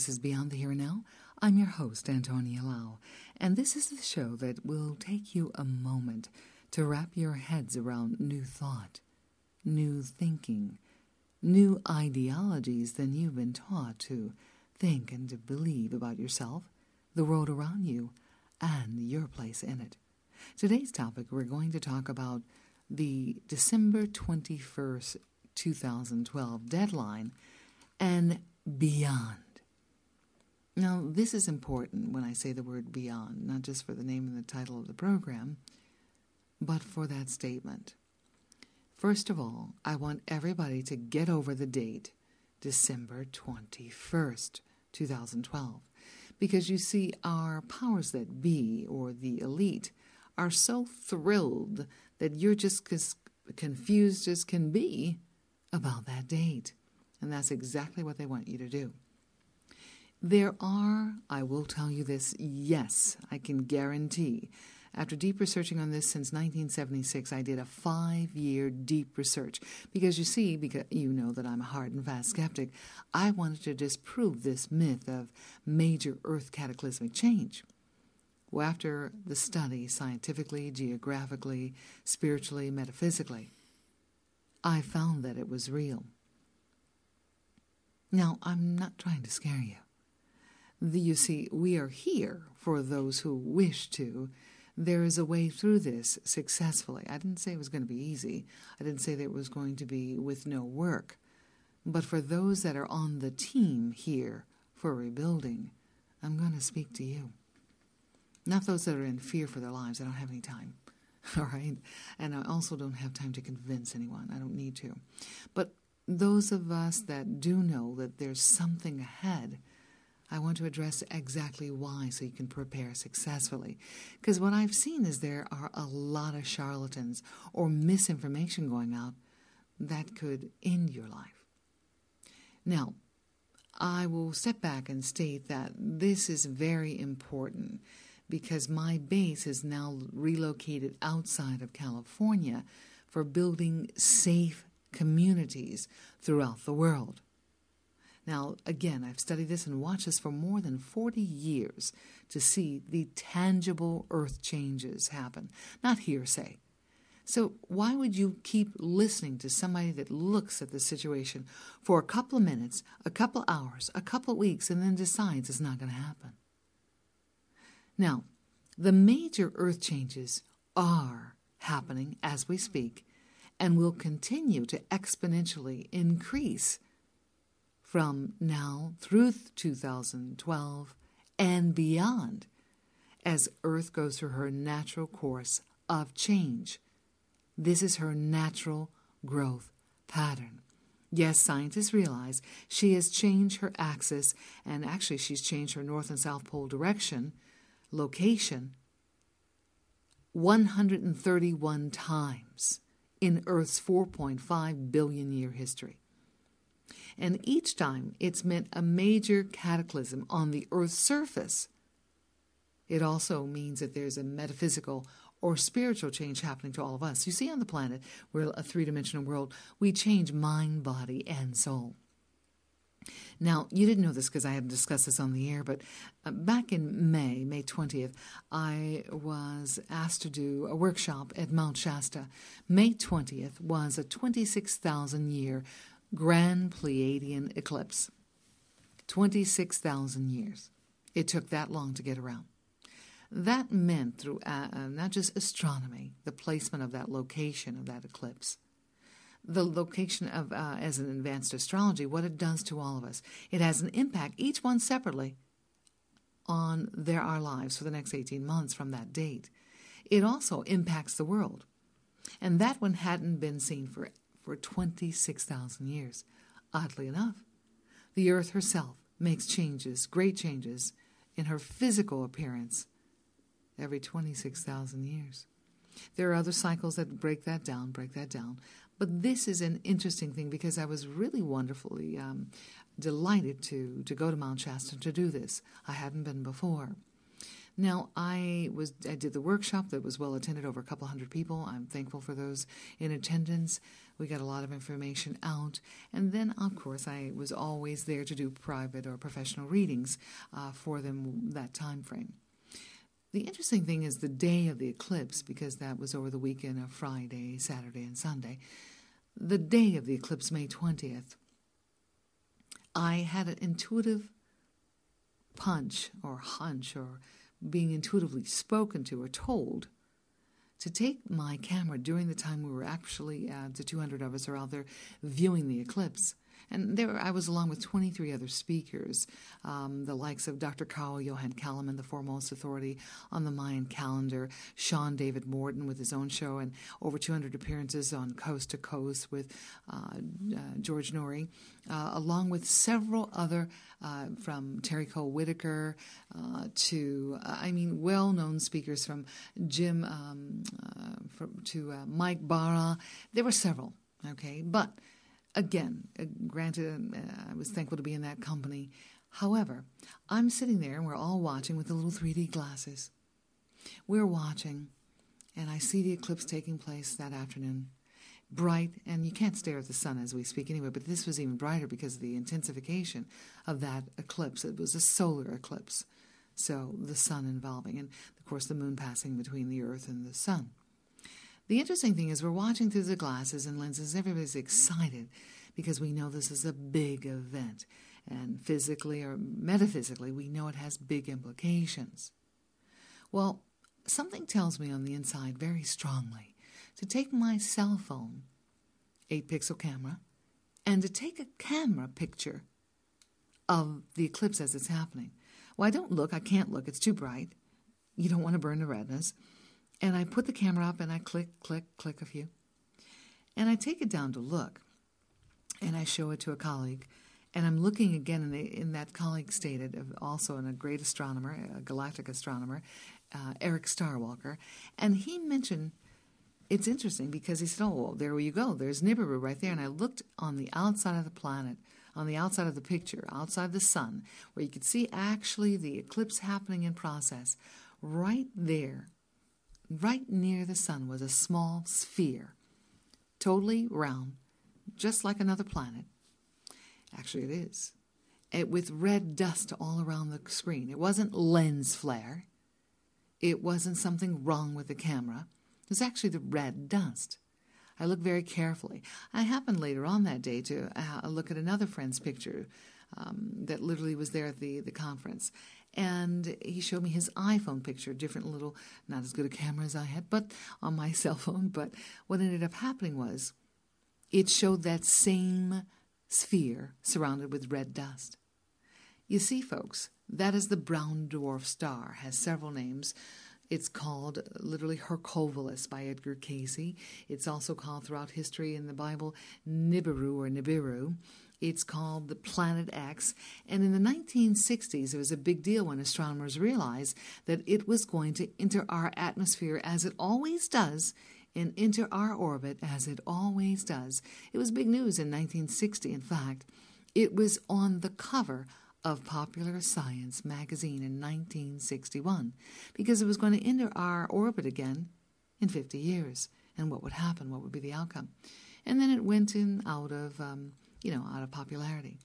This is Beyond the Here and Now. I'm your host, Antonia Lau, and this is the show that will take you a moment to wrap your heads around new thought, new thinking, new ideologies than you've been taught to think and to believe about yourself, the world around you, and your place in it. Today's topic, we're going to talk about the December 21st, 2012 deadline and beyond. Now, this is important when I say the word beyond, not just for the name and the title of the program, but for that statement. First of all, I want everybody to get over the date, December 21st, 2012. Because you see, our powers that be, or the elite, are so thrilled that you're just as confused as can be about that date. And that's exactly what they want you to do. There are, I will tell you this, yes, I can guarantee. After deep researching on this since 1976, I did a five year deep research. Because you see, because you know that I'm a hard and fast skeptic, I wanted to disprove this myth of major Earth cataclysmic change. Well, after the study, scientifically, geographically, spiritually, metaphysically, I found that it was real. Now, I'm not trying to scare you. You see, we are here for those who wish to. There is a way through this successfully. I didn't say it was going to be easy. I didn't say that it was going to be with no work. But for those that are on the team here for rebuilding, I'm going to speak to you. Not those that are in fear for their lives. I don't have any time. All right? And I also don't have time to convince anyone. I don't need to. But those of us that do know that there's something ahead, I want to address exactly why so you can prepare successfully. Because what I've seen is there are a lot of charlatans or misinformation going out that could end your life. Now, I will step back and state that this is very important because my base is now relocated outside of California for building safe communities throughout the world. Now, again, I've studied this and watched this for more than 40 years to see the tangible earth changes happen, not hearsay. So, why would you keep listening to somebody that looks at the situation for a couple of minutes, a couple hours, a couple of weeks, and then decides it's not going to happen? Now, the major earth changes are happening as we speak and will continue to exponentially increase from now through 2012 and beyond as Earth goes through her natural course of change. This is her natural growth pattern. Yes, scientists realize she has changed her axis, and actually, she's changed her north and south pole direction location 131 times in Earth's 4.5 billion year history. And each time it's meant a major cataclysm on the Earth's surface. It also means that there's a metaphysical or spiritual change happening to all of us. You see, on the planet, we're a three dimensional world, we change mind, body, and soul. Now, you didn't know this because I hadn't discussed this on the air, but uh, back in May, May 20th, I was asked to do a workshop at Mount Shasta. May 20th was a 26,000 year grand Pleiadian eclipse. 26,000 years. It took that long to get around. That meant, through uh, uh, not just astronomy, the placement of that location of that eclipse, the location of uh, as an advanced astrology, what it does to all of us. It has an impact, each one separately, on their our lives for the next 18 months from that date. It also impacts the world. And that one hadn't been seen for, for 26,000 years. Oddly enough, the earth herself makes changes, great changes, in her physical appearance every 26,000 years. There are other cycles that break that down, break that down. But this is an interesting thing because I was really wonderfully um, delighted to, to go to Mount Shasta to do this. I hadn't been before. Now I was I did the workshop that was well attended over a couple hundred people. I'm thankful for those in attendance. We got a lot of information out. And then, of course, I was always there to do private or professional readings uh, for them that time frame. The interesting thing is the day of the eclipse, because that was over the weekend of Friday, Saturday, and Sunday. The day of the eclipse, May 20th, I had an intuitive punch or hunch or being intuitively spoken to or told to take my camera during the time we were actually, uh, the 200 of us are out there viewing the eclipse. And there I was along with 23 other speakers, um, the likes of Dr. Carl Johan Calleman, the foremost authority on the Mayan calendar, Sean David Morton with his own show, and over 200 appearances on Coast to Coast with uh, uh, George Noory, uh, along with several other uh, from Terry Cole Whittaker uh, to, uh, I mean, well known speakers from Jim um, from, to Mike Bara. There were several, okay? But Again, uh, granted, uh, I was thankful to be in that company. However, I'm sitting there and we're all watching with the little 3D glasses. We're watching, and I see the eclipse taking place that afternoon. Bright, and you can't stare at the sun as we speak anyway, but this was even brighter because of the intensification of that eclipse. It was a solar eclipse, so the sun involving, and of course the moon passing between the earth and the sun. The interesting thing is, we're watching through the glasses and lenses. Everybody's excited because we know this is a big event. And physically or metaphysically, we know it has big implications. Well, something tells me on the inside very strongly to take my cell phone, 8 pixel camera, and to take a camera picture of the eclipse as it's happening. Well, I don't look, I can't look, it's too bright. You don't want to burn the retinas. And I put the camera up and I click, click, click a few. And I take it down to look. And I show it to a colleague. And I'm looking again, and, in that colleague stated, also a great astronomer, a galactic astronomer, uh, Eric Starwalker. And he mentioned it's interesting because he said, Oh, well, there you go. There's Nibiru right there. And I looked on the outside of the planet, on the outside of the picture, outside the sun, where you could see actually the eclipse happening in process. Right there Right near the sun was a small sphere, totally round, just like another planet. Actually, it is. It, with red dust all around the screen. It wasn't lens flare. It wasn't something wrong with the camera. It was actually the red dust. I looked very carefully. I happened later on that day to uh, look at another friend's picture um, that literally was there at the, the conference and he showed me his iPhone picture, different little, not as good a camera as I had, but on my cell phone. But what ended up happening was it showed that same sphere surrounded with red dust. You see, folks, that is the brown dwarf star, has several names. It's called literally Hercules by Edgar Cayce. It's also called throughout history in the Bible Nibiru or Nibiru. It's called the Planet X. And in the 1960s, it was a big deal when astronomers realized that it was going to enter our atmosphere as it always does and enter our orbit as it always does. It was big news in 1960. In fact, it was on the cover of Popular Science magazine in 1961 because it was going to enter our orbit again in 50 years. And what would happen? What would be the outcome? And then it went in out of um, you know, out of popularity.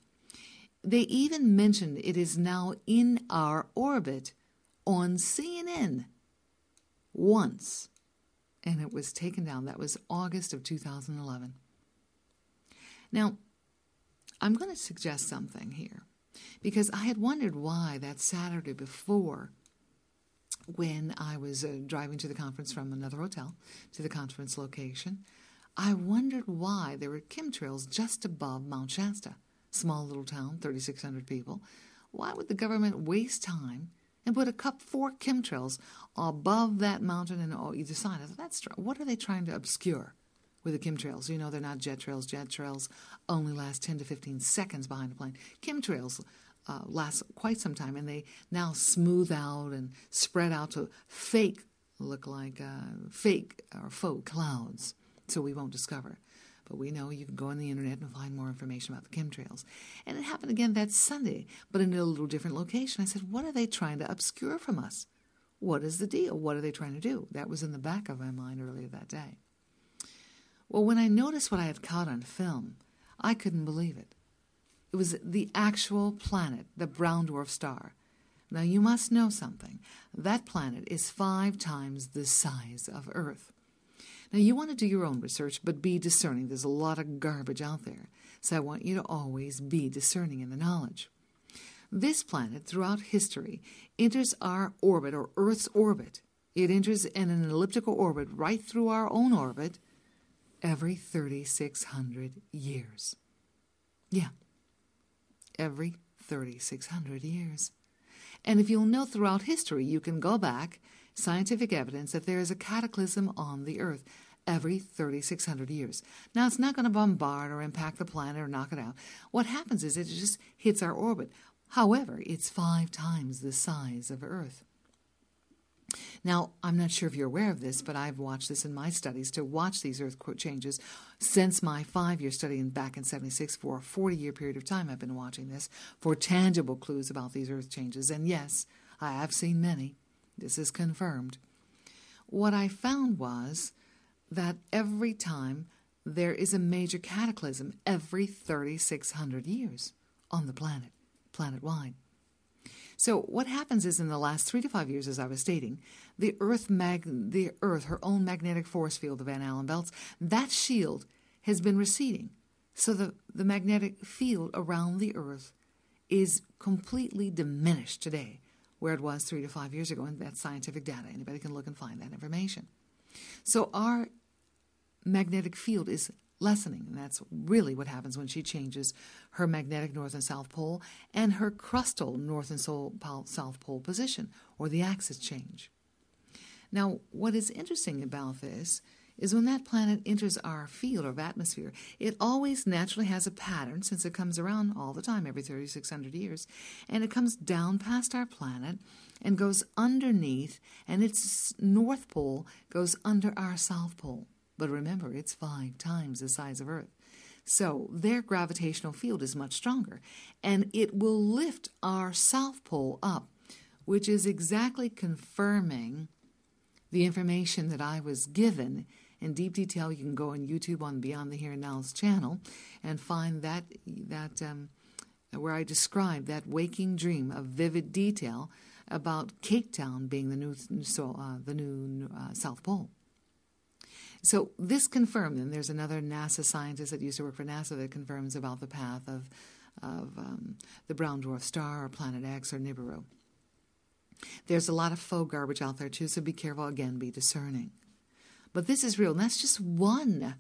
They even mentioned it is now in our orbit on CNN once, and it was taken down. That was August of 2011. Now, I'm going to suggest something here because I had wondered why that Saturday before, when I was uh, driving to the conference from another hotel to the conference location, I wondered why there were chemtrails just above Mount Shasta, small little town, 3,600 people. Why would the government waste time and put a cup four chemtrails above that mountain and on either side? I thought, that's what are they trying to obscure with the chemtrails? You know, they're not jet trails. Jet trails only last 10 to 15 seconds behind a plane. Chemtrails uh, last quite some time, and they now smooth out and spread out to fake, look like uh, fake or faux clouds so we won't discover. But we know you can go on the internet and find more information about the chemtrails. And it happened again that Sunday, but in a little different location. I said, What are they trying to obscure from us? What is the deal? What are they trying to do? That was in the back of my mind earlier that day. Well, when I noticed what I had caught on film, I couldn't believe it. It was the actual planet, the brown dwarf star. Now, you must know something. That planet is five times the size of Earth. Now, you want to do your own research, but be discerning. There's a lot of garbage out there. So I want you to always be discerning in the knowledge. This planet, throughout history, enters our orbit or Earth's orbit. It enters in an elliptical orbit right through our own orbit every 3,600 years. Yeah, every 3,600 years. And if you'll know throughout history, you can go back, scientific evidence that there is a cataclysm on the Earth every 3,600 years. Now, it's not going to bombard or impact the planet or knock it out. What happens is it just hits our orbit. However, it's five times the size of Earth. Now, I'm not sure if you're aware of this, but I've watched this in my studies to watch these earth changes since my five year study back in 76 for a 40 year period of time. I've been watching this for tangible clues about these earth changes. And yes, I have seen many. This is confirmed. What I found was that every time there is a major cataclysm every 3,600 years on the planet, planet wide. So what happens is in the last three to five years, as I was stating, the Earth, mag- the Earth, her own magnetic force field, the Van Allen belts, that shield has been receding. So the, the magnetic field around the Earth is completely diminished today, where it was three to five years ago, and that's scientific data. Anybody can look and find that information. So our magnetic field is lessening. And that's really what happens when she changes her magnetic north and south pole and her crustal north and south pole position, or the axis change. Now, what is interesting about this is when that planet enters our field of atmosphere, it always naturally has a pattern since it comes around all the time, every 3,600 years, and it comes down past our planet and goes underneath, and its north pole goes under our south pole. But remember, it's five times the size of Earth. So their gravitational field is much stronger, and it will lift our South Pole up, which is exactly confirming the information that I was given in deep detail. You can go on YouTube on Beyond the Here and Now's channel and find that that um, where I describe that waking dream of vivid detail about Cape Town being the new so, uh, the new uh, South Pole. So this confirmed, and there's another NASA scientist that used to work for NASA that confirms about the path of, of um, the brown dwarf star or Planet X or Nibiru. There's a lot of faux garbage out there too, so be careful. Again, be discerning. But this is real, and that's just one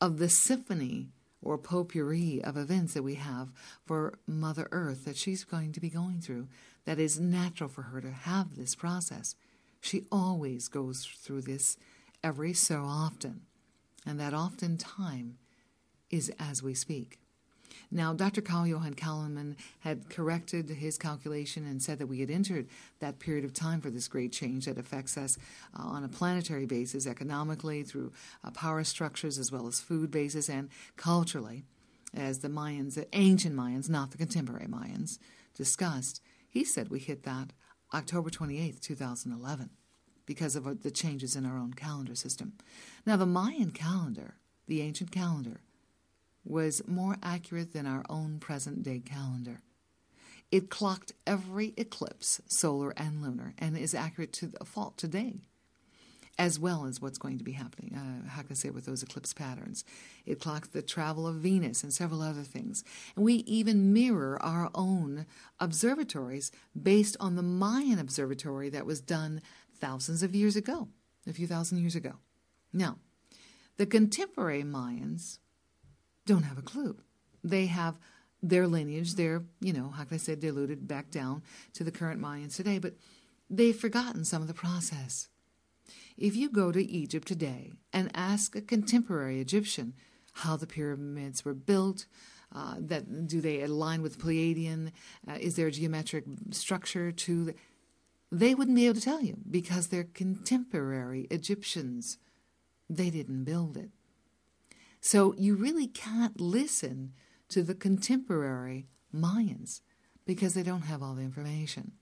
of the symphony or potpourri of events that we have for Mother Earth that she's going to be going through. That is natural for her to have this process. She always goes through this every so often, and that often time is as we speak. Now, Dr. Carl Johan Calleman had corrected his calculation and said that we had entered that period of time for this great change that affects us uh, on a planetary basis, economically, through uh, power structures, as well as food basis, and culturally, as the Mayans, the ancient Mayans, not the contemporary Mayans, discussed. He said we hit that October 28th, 2011 because of the changes in our own calendar system. Now, the Mayan calendar, the ancient calendar, was more accurate than our own present day calendar. It clocked every eclipse, solar and lunar, and is accurate to a fault today, as well as what's going to be happening. Uh, how can I say with those eclipse patterns? It clocks the travel of Venus and several other things. And we even mirror our own observatories based on the Mayan observatory that was done thousands of years ago, a few thousand years ago. Now, the contemporary Mayans don't have a clue. They have their lineage, they're, you know, how can I say, diluted back down to the current Mayans today, but they've forgotten some of the process. If you go to Egypt today and ask a contemporary Egyptian how the pyramids were built, uh, that do they align with Pleiadian? Uh, is there a geometric structure to the, they wouldn't be able to tell you because they're contemporary Egyptians. They didn't build it. So you really can't listen to the contemporary Mayans because they don't have all the information.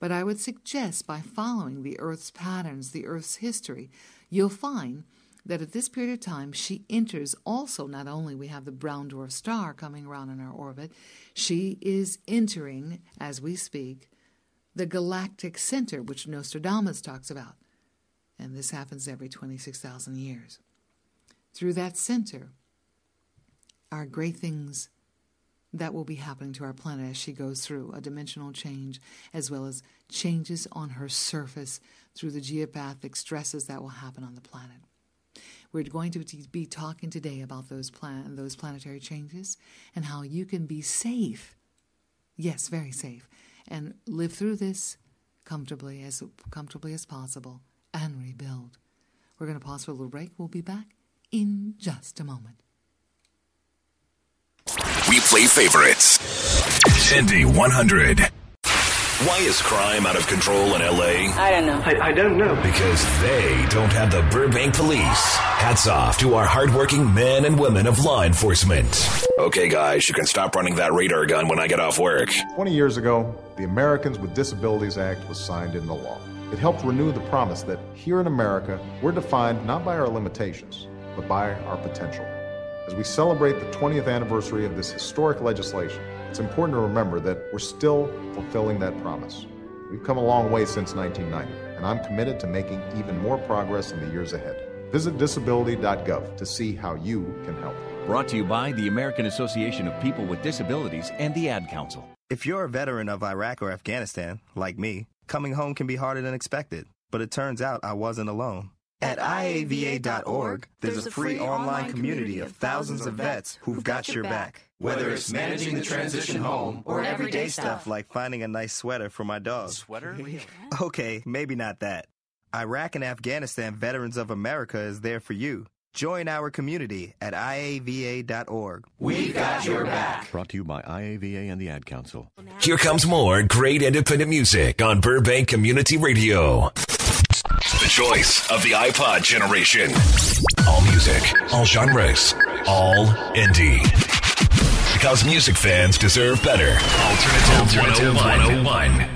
But I would suggest by following the Earth's patterns, the Earth's history, you'll find that at this period of time she enters also not only we have the brown dwarf star coming around in our orbit she is entering as we speak the galactic center which nostradamus talks about and this happens every 26000 years through that center are great things that will be happening to our planet as she goes through a dimensional change as well as changes on her surface through the geopathic stresses that will happen on the planet. We're going to be talking today about those plan- those planetary changes and how you can be safe. Yes, very safe and live through this comfortably as comfortably as possible and rebuild. We're going to pause for a little break. We'll be back in just a moment. We play favorites. Indy 100. Why is crime out of control in LA? I don't know. I, I don't know. Because they don't have the Burbank police. Hats off to our hardworking men and women of law enforcement. Okay, guys, you can stop running that radar gun when I get off work. 20 years ago, the Americans with Disabilities Act was signed into law. It helped renew the promise that here in America, we're defined not by our limitations, but by our potential. As we celebrate the 20th anniversary of this historic legislation, it's important to remember that we're still fulfilling that promise. We've come a long way since 1990, and I'm committed to making even more progress in the years ahead. Visit disability.gov to see how you can help. Brought to you by the American Association of People with Disabilities and the Ad Council. If you're a veteran of Iraq or Afghanistan, like me, coming home can be harder than expected. But it turns out I wasn't alone. At IAVA.org, there's a free online community of thousands of vets who've got your back. Whether it's managing the transition home or everyday stuff like finding a nice sweater for my dog. Sweater? Okay, maybe not that. Iraq and Afghanistan Veterans of America is there for you. Join our community at IAVA.org. We've got your back. Brought to you by IAVA and the Ad Council. Here comes more great independent music on Burbank Community Radio. Choice of the iPod generation. All music, all genres, all indie. Because music fans deserve better. Alternative, Alternative 101.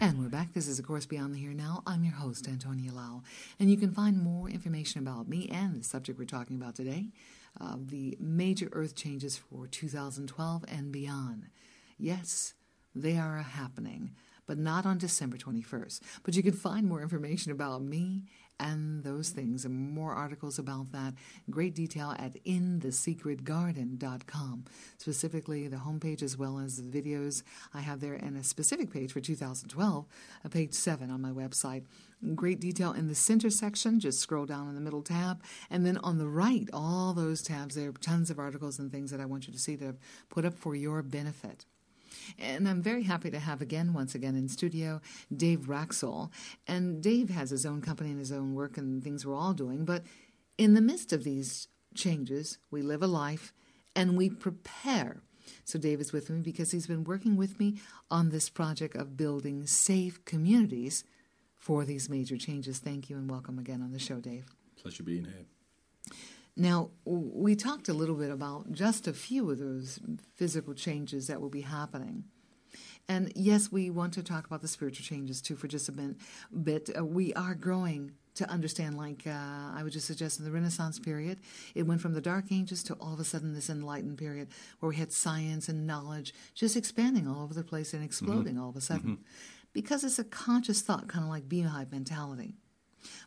And we're back. This is, of course, Beyond the Here Now. I'm your host, Antonia Lau. And you can find more information about me and the subject we're talking about today uh, the major Earth changes for 2012 and beyond. Yes, they are happening, but not on December 21st. But you can find more information about me and those things and more articles about that. Great detail at inthesecretgarden.com specifically the homepage as well as the videos i have there and a specific page for 2012 a page 7 on my website. Great detail in the center section. Just scroll down in the middle tab. And then on the right all those tabs there are tons of articles and things that i want you to see that i've put up for your benefit and I'm very happy to have again, once again in studio, Dave Raxall. And Dave has his own company and his own work and things we're all doing. But in the midst of these changes, we live a life and we prepare. So Dave is with me because he's been working with me on this project of building safe communities for these major changes. Thank you and welcome again on the show, Dave. Pleasure being here. Now, we talked a little bit about just a few of those physical changes that will be happening. And yes, we want to talk about the spiritual changes too for just a bit. but Uh, we are growing to understand, like uh, I would just suggest in the Renaissance period, it went from the Dark Ages to all of a sudden this enlightened period where we had science and knowledge just expanding all over the place and exploding mm-hmm. all of a sudden. Mm-hmm. Because it's a conscious thought, kind of like beehive mentality.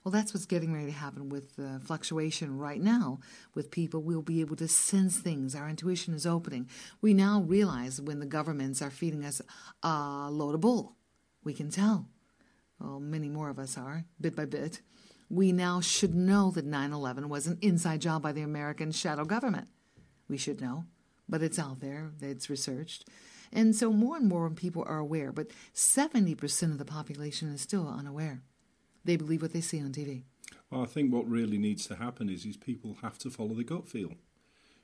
Well, that's what's getting ready to happen with uh, fluctuation right now. With people, we'll be able to sense things. Our intuition is opening. We now realize when the governments are feeding us a load of bull. We can tell. Well, many more of us are, bit by bit. We now should know that 9 11 was an inside job by the American shadow government. We should know, but it's out there, it's researched. And so more and more people are aware, but 70% of the population is still unaware. They believe what they see on TV. Well, I think what really needs to happen is, is people have to follow the gut feel.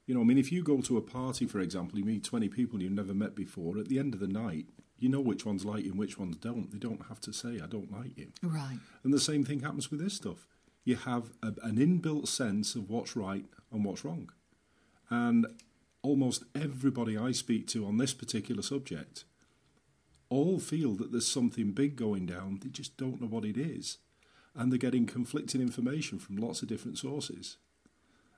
You know, I mean, if you go to a party, for example, you meet 20 people you've never met before, at the end of the night, you know which ones like you and which ones don't. They don't have to say, I don't like you. Right. And the same thing happens with this stuff. You have a, an inbuilt sense of what's right and what's wrong. And almost everybody I speak to on this particular subject all feel that there's something big going down. They just don't know what it is. And they're getting conflicting information from lots of different sources.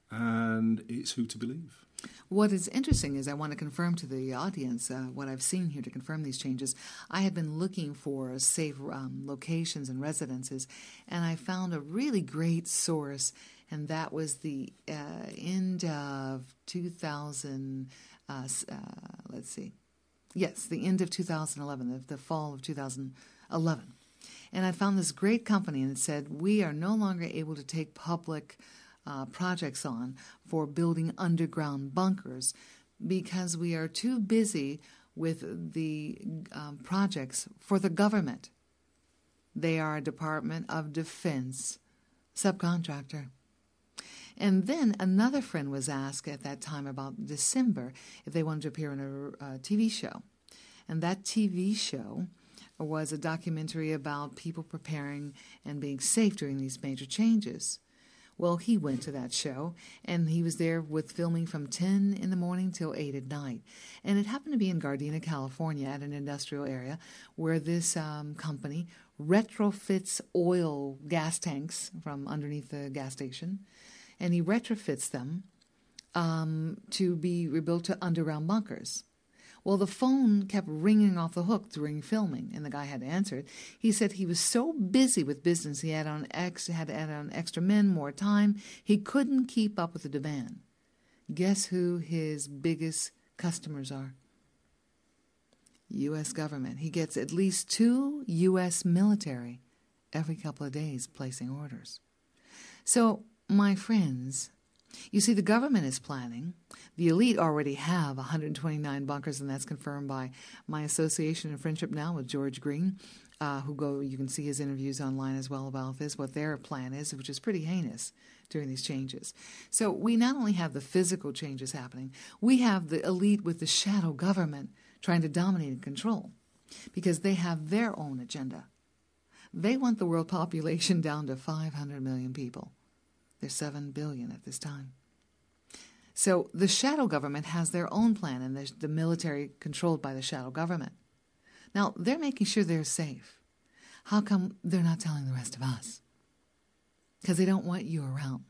And it's who to believe. What is interesting is I want to confirm to the audience uh, what I've seen here to confirm these changes. I had been looking for safe um, locations and residences, and I found a really great source, and that was the uh, end of 2000. Uh, uh, let's see. Yes, the end of 2011, the, the fall of 2011. And I found this great company, and said, We are no longer able to take public uh, projects on for building underground bunkers because we are too busy with the um, projects for the government. They are a Department of Defense subcontractor. And then another friend was asked at that time about December if they wanted to appear in a, a TV show. And that TV show was a documentary about people preparing and being safe during these major changes. Well, he went to that show and he was there with filming from 10 in the morning till 8 at night. And it happened to be in Gardena, California, at an industrial area where this um, company retrofits oil gas tanks from underneath the gas station and he retrofits them um, to be rebuilt to underground bunkers. Well, the phone kept ringing off the hook during filming, and the guy had to answer it. He said he was so busy with business, he had on ex had to add on extra men, more time. He couldn't keep up with the demand. Guess who his biggest customers are? U.S. government. He gets at least two U.S. military every couple of days placing orders. So, my friends, you see, the government is planning. The elite already have 129 bunkers, and that's confirmed by my association and friendship now with George Green, uh, who go. You can see his interviews online as well about this, what their plan is, which is pretty heinous during these changes. So we not only have the physical changes happening, we have the elite with the shadow government trying to dominate and control, because they have their own agenda. They want the world population down to 500 million people. There's 7 billion at this time. So the shadow government has their own plan, and the, the military controlled by the shadow government. Now, they're making sure they're safe. How come they're not telling the rest of us? Because they don't want you around.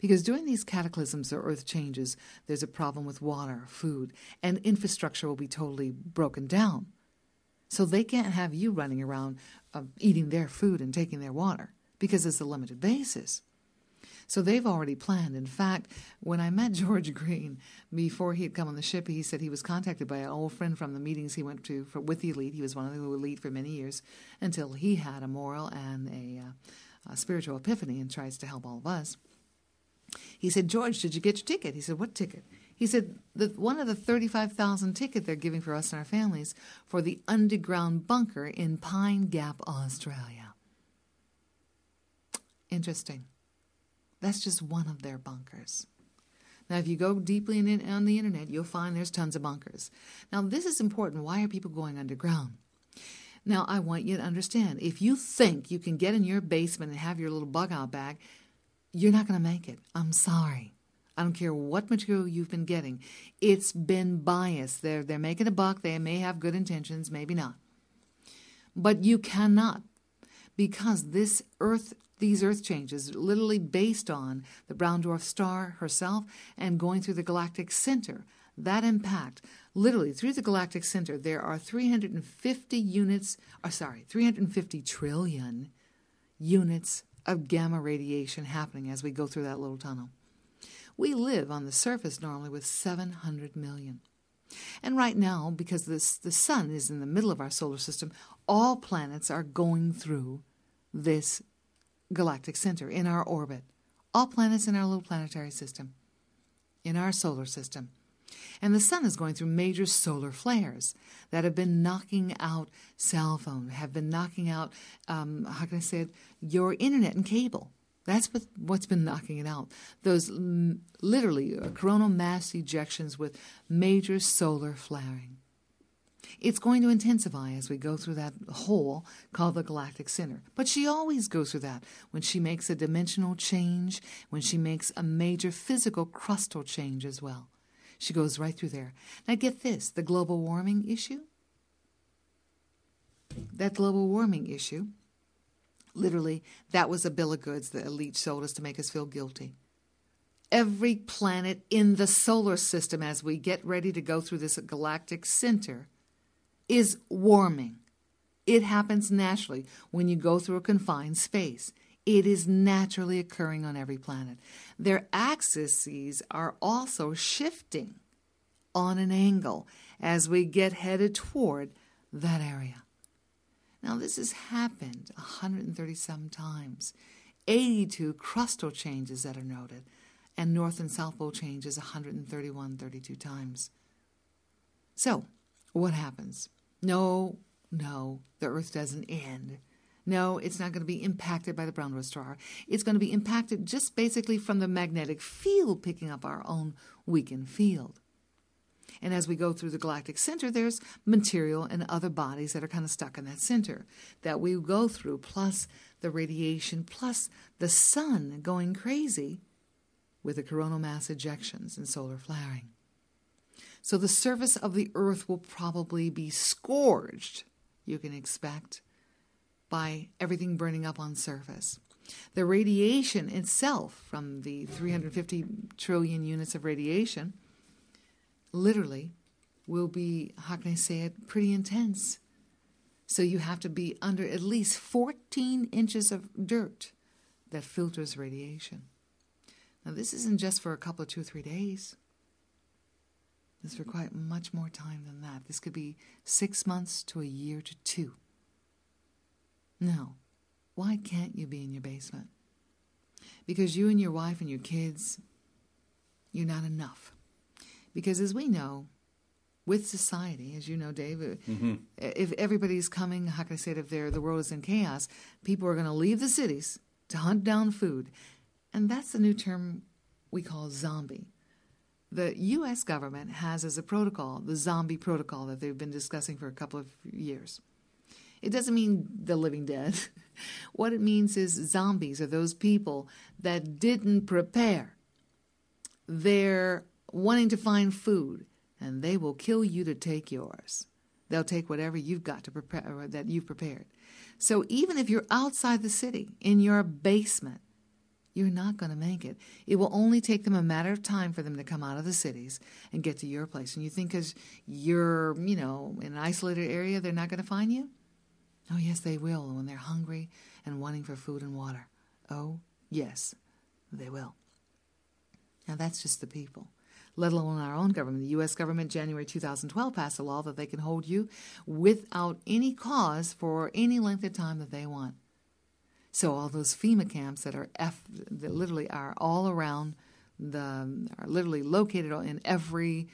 Because during these cataclysms or earth changes, there's a problem with water, food, and infrastructure will be totally broken down. So they can't have you running around uh, eating their food and taking their water because it's a limited basis. So they've already planned. In fact, when I met George Green before he had come on the ship, he said he was contacted by an old friend from the meetings he went to for, with the elite. He was one of the elite for many years until he had a moral and a, uh, a spiritual epiphany and tries to help all of us. He said, George, did you get your ticket? He said, What ticket? He said, One of the 35,000 ticket they're giving for us and our families for the underground bunker in Pine Gap, Australia. Interesting. That's just one of their bunkers. Now, if you go deeply in, on the internet, you'll find there's tons of bunkers. Now, this is important. Why are people going underground? Now, I want you to understand if you think you can get in your basement and have your little bug out bag, you're not going to make it. I'm sorry. I don't care what material you've been getting. It's been biased. They're, they're making a buck. They may have good intentions, maybe not. But you cannot because this earth these earth changes literally based on the brown dwarf star herself and going through the galactic center. That impact literally through the galactic center there are 350 units or uh, sorry 350 trillion units of gamma radiation happening as we go through that little tunnel. We live on the surface normally with 700 million. And right now because this, the sun is in the middle of our solar system all planets are going through this galactic center in our orbit, all planets in our little planetary system, in our solar system. And the sun is going through major solar flares that have been knocking out cell phone, have been knocking out, um, how can I say it, your internet and cable. That's what, what's been knocking it out. Those literally uh, coronal mass ejections with major solar flaring. It's going to intensify as we go through that hole called the galactic center. But she always goes through that when she makes a dimensional change, when she makes a major physical crustal change as well. She goes right through there. Now, get this the global warming issue. That global warming issue Literally, that was a bill of goods the elite sold us to make us feel guilty. Every planet in the solar system, as we get ready to go through this galactic center, is warming. It happens naturally when you go through a confined space. It is naturally occurring on every planet. Their axes are also shifting on an angle as we get headed toward that area. Now, this has happened 137 times, 82 crustal changes that are noted, and North and South Pole changes 131, 32 times. So, what happens? No, no, the Earth doesn't end. No, it's not going to be impacted by the brown dwarf star. It's going to be impacted just basically from the magnetic field picking up our own weakened field. And as we go through the galactic center, there's material and other bodies that are kind of stuck in that center that we go through, plus the radiation, plus the sun going crazy with the coronal mass ejections and solar flaring. So the surface of the Earth will probably be scourged, you can expect, by everything burning up on surface. The radiation itself from the 350 trillion units of radiation literally will be, how can I say it, pretty intense. So you have to be under at least 14 inches of dirt that filters radiation. Now, this isn't just for a couple of two or three days. This for quite much more time than that. This could be six months to a year to two. Now, why can't you be in your basement? Because you and your wife and your kids, you're not enough. Because as we know, with society, as you know, David, mm-hmm. if everybody's coming, how can I say it, if the world is in chaos, people are going to leave the cities to hunt down food. And that's the new term we call zombie. The U.S. government has as a protocol the zombie protocol that they've been discussing for a couple of years. It doesn't mean the living dead. what it means is zombies are those people that didn't prepare. They're wanting to find food, and they will kill you to take yours. They'll take whatever you've got to prepare that you've prepared. So even if you're outside the city in your basement, you're not going to make it. It will only take them a matter of time for them to come out of the cities and get to your place. And you think because you're, you know, in an isolated area, they're not going to find you? Oh, yes, they will when they're hungry and wanting for food and water. Oh, yes, they will. Now, that's just the people let alone our own government. The U.S. government, January 2012, passed a law that they can hold you without any cause for any length of time that they want. So all those FEMA camps that are F, that literally are all around the, are literally located in every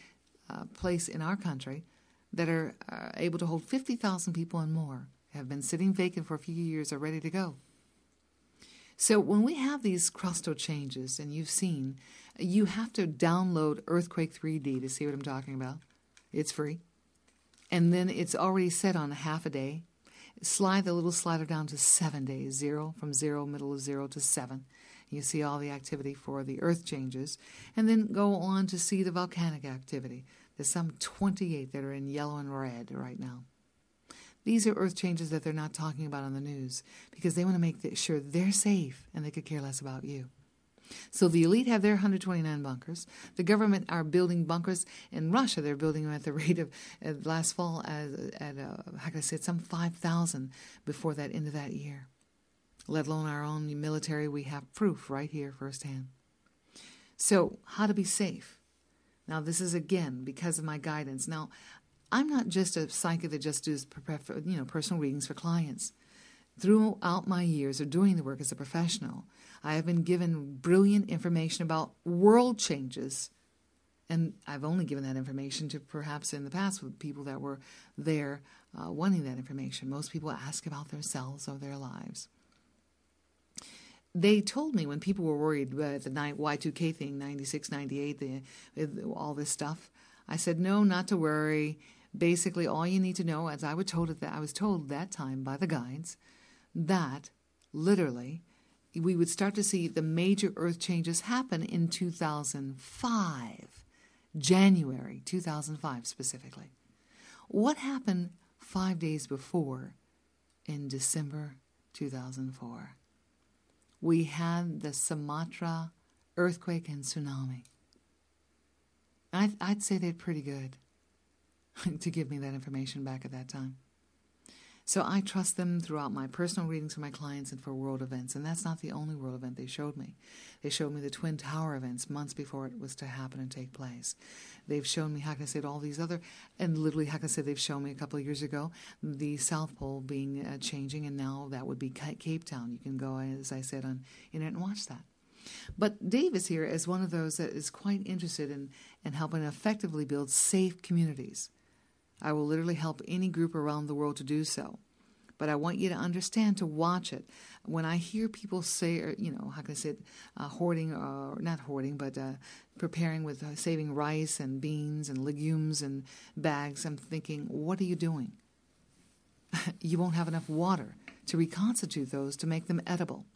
uh, place in our country that are, are able to hold 50,000 people and more, have been sitting vacant for a few years, are ready to go. So when we have these crustal changes, and you've seen you have to download Earthquake 3D to see what I'm talking about. It's free. And then it's already set on half a day. Slide the little slider down to seven days, zero from zero, middle of zero to seven. You see all the activity for the earth changes. And then go on to see the volcanic activity. There's some 28 that are in yellow and red right now. These are earth changes that they're not talking about on the news because they want to make sure they're safe and they could care less about you. So the elite have their 129 bunkers. The government are building bunkers in Russia. They're building them at the rate of uh, last fall at, at uh, how can I say it, some 5,000 before that end of that year. Let alone our own military, we have proof right here firsthand. So how to be safe? Now this is again because of my guidance. Now I'm not just a psychic that just does you know personal readings for clients. Throughout my years of doing the work as a professional, I have been given brilliant information about world changes. And I've only given that information to perhaps in the past with people that were there uh, wanting that information. Most people ask about themselves or their lives. They told me when people were worried about the Y2K thing, 96, 98, the, all this stuff, I said, no, not to worry. Basically, all you need to know, as I was told at that, I was told that time by the guides, that literally we would start to see the major earth changes happen in 2005, January 2005 specifically. What happened five days before in December 2004. We had the Sumatra earthquake and tsunami. I'd, I'd say they're pretty good to give me that information back at that time. So I trust them throughout my personal readings for my clients and for world events. And that's not the only world event they showed me. They showed me the Twin Tower events months before it was to happen and take place. They've shown me, how can I say all these other, and literally, how can I say, they've shown me a couple of years ago the South Pole being uh, changing, and now that would be Cape Town. You can go, as I said, on internet and watch that. But Dave is here as one of those that is quite interested in, in helping effectively build safe communities. I will literally help any group around the world to do so. But I want you to understand to watch it. When I hear people say, or, you know, how can I say it, uh, hoarding, or not hoarding, but uh, preparing with uh, saving rice and beans and legumes and bags, I'm thinking, what are you doing? you won't have enough water to reconstitute those to make them edible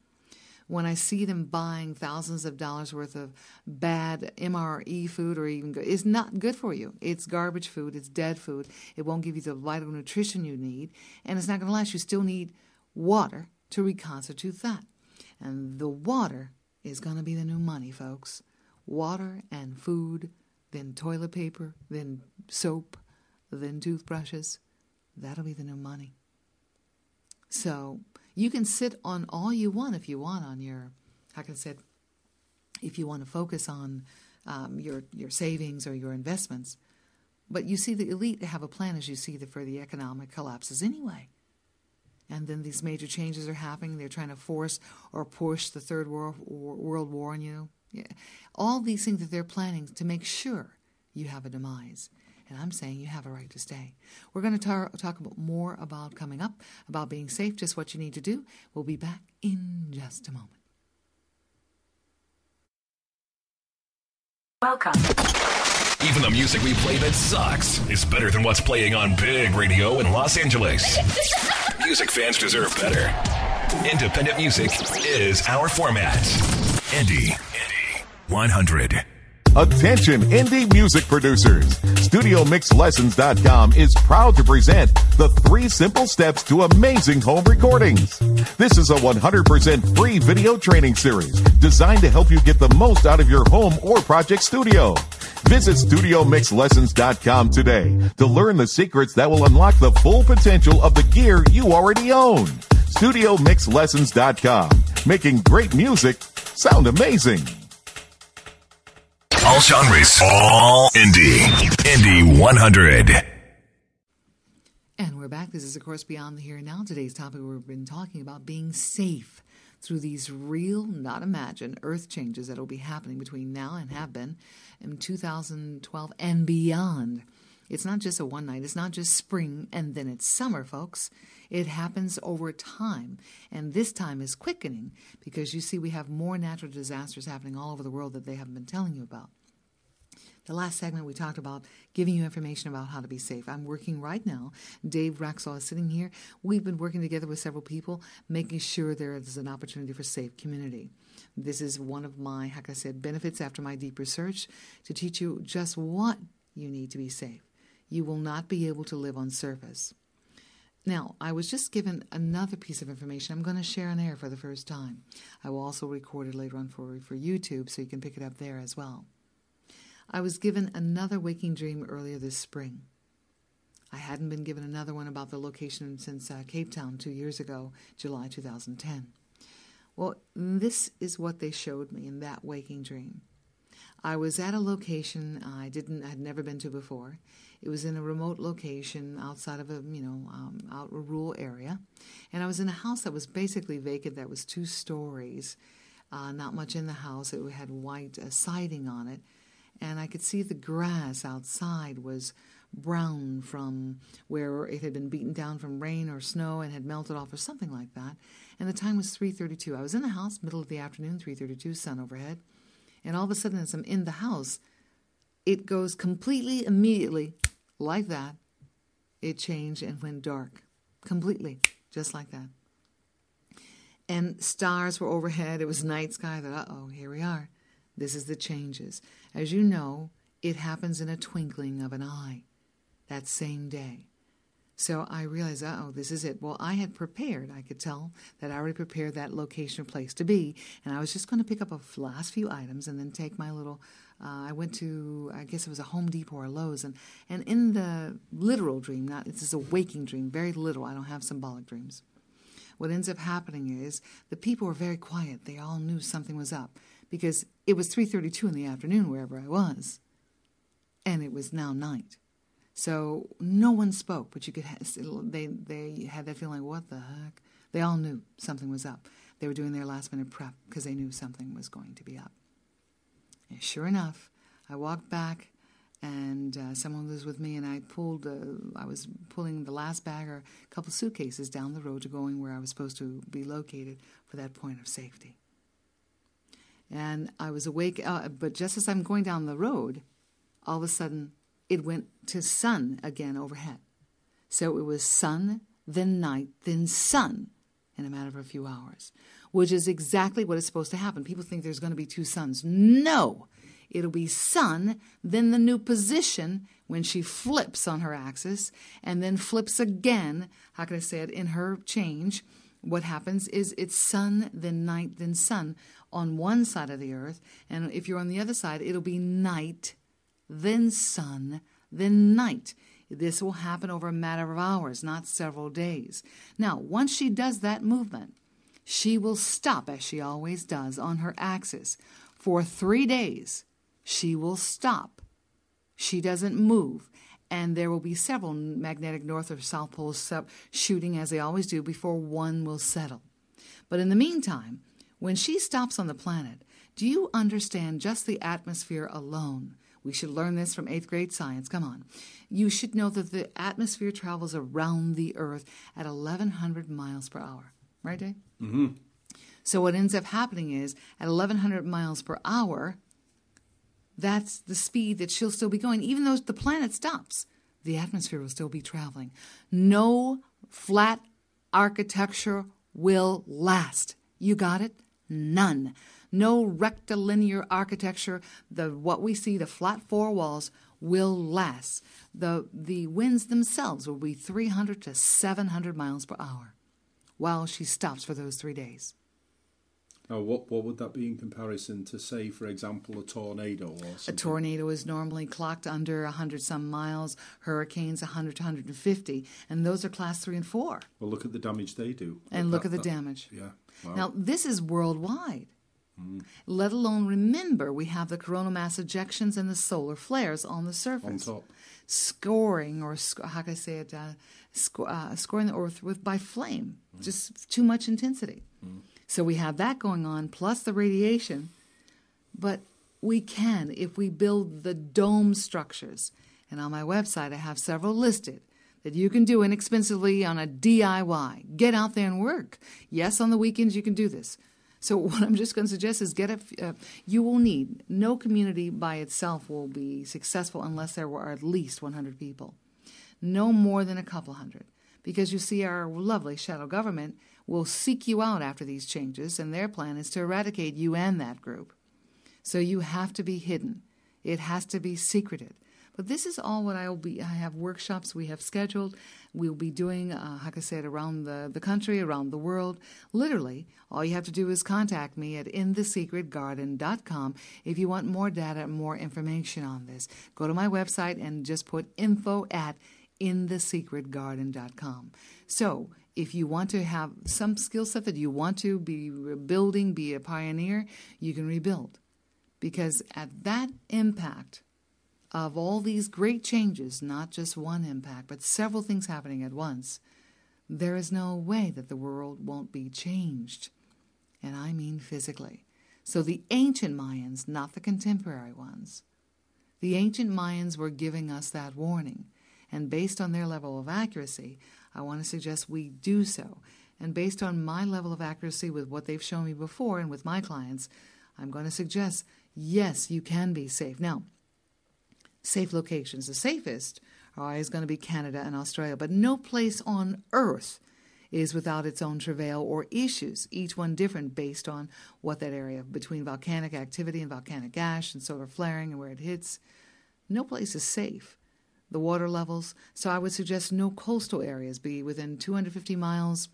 when I see them buying thousands of dollars worth of bad MRE food or even good, it's not good for you. It's garbage food, it's dead food. It won't give you the vital nutrition you need, and it's not going to last. You still need water to reconstitute that. And the water is going to be the new money, folks. Water and food, then toilet paper, then soap, then toothbrushes. That'll be the new money. So you can sit on all you want if you want on your, like I said, if you want to focus on um, your your savings or your investments. But you see, the elite have a plan, as you see, the, for the economic collapses anyway. And then these major changes are happening. They're trying to force or push the third world, world war on you. Yeah. All these things that they're planning to make sure you have a demise. And I'm saying you have a right to stay. We're going to tar- talk about more about coming up, about being safe, just what you need to do. We'll be back in just a moment. Welcome. Even the music we play that sucks is better than what's playing on big radio in Los Angeles. music fans deserve better. Independent music is our format. Indie, Indie 100. Attention indie music producers. StudioMixLessons.com is proud to present the three simple steps to amazing home recordings. This is a 100% free video training series designed to help you get the most out of your home or project studio. Visit StudioMixLessons.com today to learn the secrets that will unlock the full potential of the gear you already own. StudioMixLessons.com, making great music sound amazing. All genres, all indie. Indie 100. And we're back. This is, of course, Beyond the Here and Now. Today's topic we've been talking about being safe through these real, not imagined, earth changes that will be happening between now and have been in 2012 and beyond. It's not just a one night, it's not just spring and then it's summer, folks. It happens over time. And this time is quickening because you see, we have more natural disasters happening all over the world that they haven't been telling you about. The last segment we talked about giving you information about how to be safe. I'm working right now. Dave Raxall is sitting here. We've been working together with several people, making sure there is an opportunity for safe community. This is one of my, like I said, benefits after my deep research to teach you just what you need to be safe. You will not be able to live on surface. Now, I was just given another piece of information I'm going to share on air for the first time. I will also record it later on for, for YouTube so you can pick it up there as well. I was given another waking dream earlier this spring. I hadn't been given another one about the location since uh, Cape Town two years ago, July 2010. Well, this is what they showed me in that waking dream. I was at a location I didn't had never been to before. It was in a remote location outside of a you know um, out a rural area, and I was in a house that was basically vacant. That was two stories, uh, not much in the house. It had white uh, siding on it, and I could see the grass outside was brown from where it had been beaten down from rain or snow and had melted off or something like that. And the time was 3:32. I was in the house, middle of the afternoon, 3:32, sun overhead. And all of a sudden as I'm in the house, it goes completely immediately like that, it changed and went dark completely, just like that. And stars were overhead. It was night sky. That, uh oh, here we are. This is the changes. As you know, it happens in a twinkling of an eye that same day. So I realized, uh oh, this is it. Well, I had prepared. I could tell that I already prepared that location place to be, and I was just going to pick up a last few items and then take my little. Uh, I went to, I guess it was a Home Depot or Lowe's, and, and in the literal dream, not this is a waking dream, very little. I don't have symbolic dreams. What ends up happening is the people were very quiet. They all knew something was up because it was 3:32 in the afternoon wherever I was, and it was now night. So no one spoke, but you could they they had that feeling. What the heck? They all knew something was up. They were doing their last minute prep because they knew something was going to be up. And sure enough, I walked back, and uh, someone was with me, and I pulled. Uh, I was pulling the last bag or a couple suitcases down the road to going where I was supposed to be located for that point of safety. And I was awake, uh, but just as I'm going down the road, all of a sudden it went to sun again overhead. So it was sun, then night, then sun in a matter of a few hours, which is exactly what is supposed to happen. People think there's going to be two suns. No! It'll be sun, then the new position when she flips on her axis, and then flips again. How can I say it? In her change, what happens is it's sun, then night, then sun on one side of the earth. And if you're on the other side, it'll be night, then sun, then night. This will happen over a matter of hours, not several days. Now, once she does that movement, she will stop, as she always does, on her axis. For three days, she will stop. She doesn't move. And there will be several magnetic north or south poles shooting as they always do before one will settle. But in the meantime, when she stops on the planet, do you understand just the atmosphere alone we should learn this from eighth grade science. Come on. You should know that the atmosphere travels around the Earth at 1,100 miles per hour. Right, Dave? Mm-hmm. So what ends up happening is at 1,100 miles per hour, that's the speed that she'll still be going. Even though the planet stops, the atmosphere will still be traveling. No flat architecture will last. You got it? None no rectilinear architecture. The what we see, the flat four walls, will last. The the winds themselves will be 300 to 700 miles per hour, while she stops for those three days. Now, what what would that be in comparison to, say, for example, a tornado or something? A tornado is normally clocked under 100 some miles, hurricanes 100 to 150, and those are class three and four. Well, look at the damage they do. And that, look at the that, damage. Yeah. Wow. Now, this is worldwide. Mm. Let alone remember we have the coronal mass ejections and the solar flares on the surface. On top. Scoring, or how can I say it, uh, sc- uh, scoring the earth with by flame, mm. just too much intensity. Mm. So we have that going on, plus the radiation. But we can if we build the dome structures. And on my website, I have several listed that you can do inexpensively on a DIY. Get out there and work. Yes, on the weekends you can do this. So what I'm just going to suggest is get a. Uh, you will need no community by itself will be successful unless there were at least 100 people, no more than a couple hundred, because you see our lovely shadow government will seek you out after these changes, and their plan is to eradicate you and that group. So you have to be hidden. It has to be secreted. But this is all what I will be. I have workshops we have scheduled. We'll be doing, uh, like I said, around the, the country, around the world. Literally, all you have to do is contact me at inthesecretgarden.com if you want more data, more information on this. Go to my website and just put info at inthesecretgarden.com. So, if you want to have some skill set that you want to be building, be a pioneer, you can rebuild. Because at that impact, of all these great changes, not just one impact, but several things happening at once, there is no way that the world won't be changed. And I mean physically. So the ancient Mayans, not the contemporary ones, the ancient Mayans were giving us that warning. And based on their level of accuracy, I want to suggest we do so. And based on my level of accuracy with what they've shown me before and with my clients, I'm going to suggest yes, you can be safe. Now, safe locations. The safest uh, are always going to be Canada and Australia, but no place on earth is without its own travail or issues, each one different based on what that area between volcanic activity and volcanic ash and solar flaring and where it hits. No place is safe. the water levels. So I would suggest no coastal areas be within 250 miles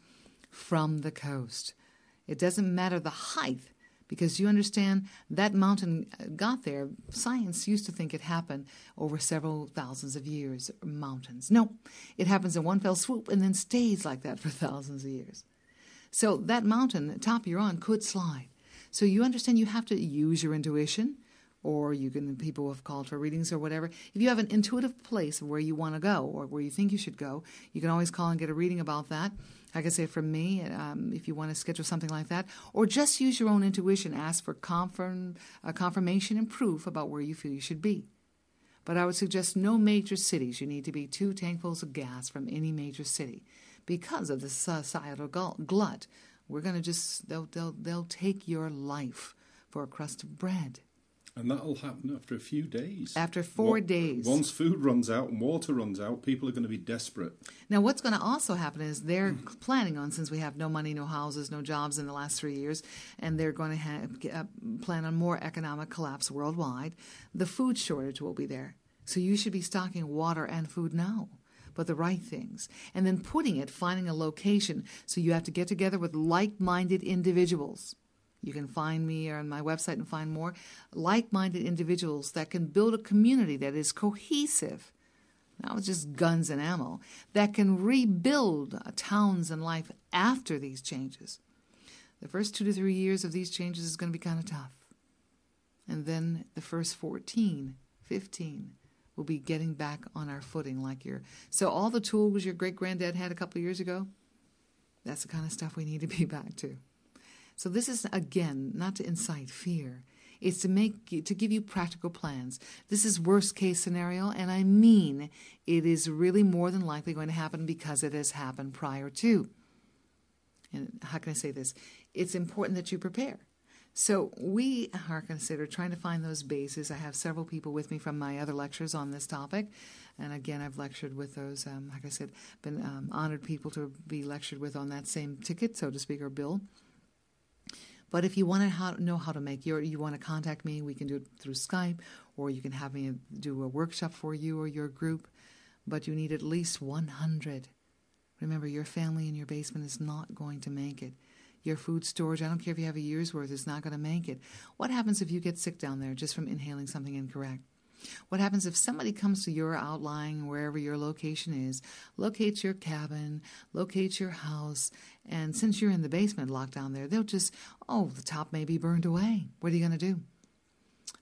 from the coast. It doesn't matter the height because you understand that mountain uh, got there. Science used to think it happened over several thousands of years, mountains. No, it happens in one fell swoop and then stays like that for thousands of years. So that mountain, the top you're on, could slide. So you understand you have to use your intuition or you can people have called for readings or whatever. If you have an intuitive place where you want to go or where you think you should go, you can always call and get a reading about that. Like I say, from me, um, if you want to schedule something like that, or just use your own intuition, ask for confirm, uh, confirmation and proof about where you feel you should be. But I would suggest no major cities. You need to be two tankfuls of gas from any major city because of the societal glut. We're going to just, they'll, they'll, they'll take your life for a crust of bread. And that'll happen after a few days. After four what, days. Once food runs out and water runs out, people are going to be desperate. Now, what's going to also happen is they're planning on, since we have no money, no houses, no jobs in the last three years, and they're going to have, uh, plan on more economic collapse worldwide, the food shortage will be there. So you should be stocking water and food now but the right things. And then putting it, finding a location. So you have to get together with like minded individuals you can find me on my website and find more like minded individuals that can build a community that is cohesive, not just guns and ammo, that can rebuild towns and life after these changes. The first two to three years of these changes is going to be kind of tough. And then the first 14, 15 will be getting back on our footing like your. So, all the tools your great granddad had a couple years ago, that's the kind of stuff we need to be back to. So this is again not to incite fear. It's to make to give you practical plans. This is worst case scenario, and I mean it is really more than likely going to happen because it has happened prior to. And how can I say this? It's important that you prepare. So we are considered trying to find those bases. I have several people with me from my other lectures on this topic, and again, I've lectured with those. Um, like I said, been um, honored people to be lectured with on that same ticket, so to speak, or bill. But if you want to know how to make your, you want to contact me, we can do it through Skype, or you can have me do a workshop for you or your group. But you need at least 100. Remember, your family in your basement is not going to make it. Your food storage, I don't care if you have a year's worth, is not going to make it. What happens if you get sick down there just from inhaling something incorrect? What happens if somebody comes to your outlying, wherever your location is, locates your cabin, locates your house, and since you're in the basement locked down there, they'll just, oh, the top may be burned away. What are you going to do?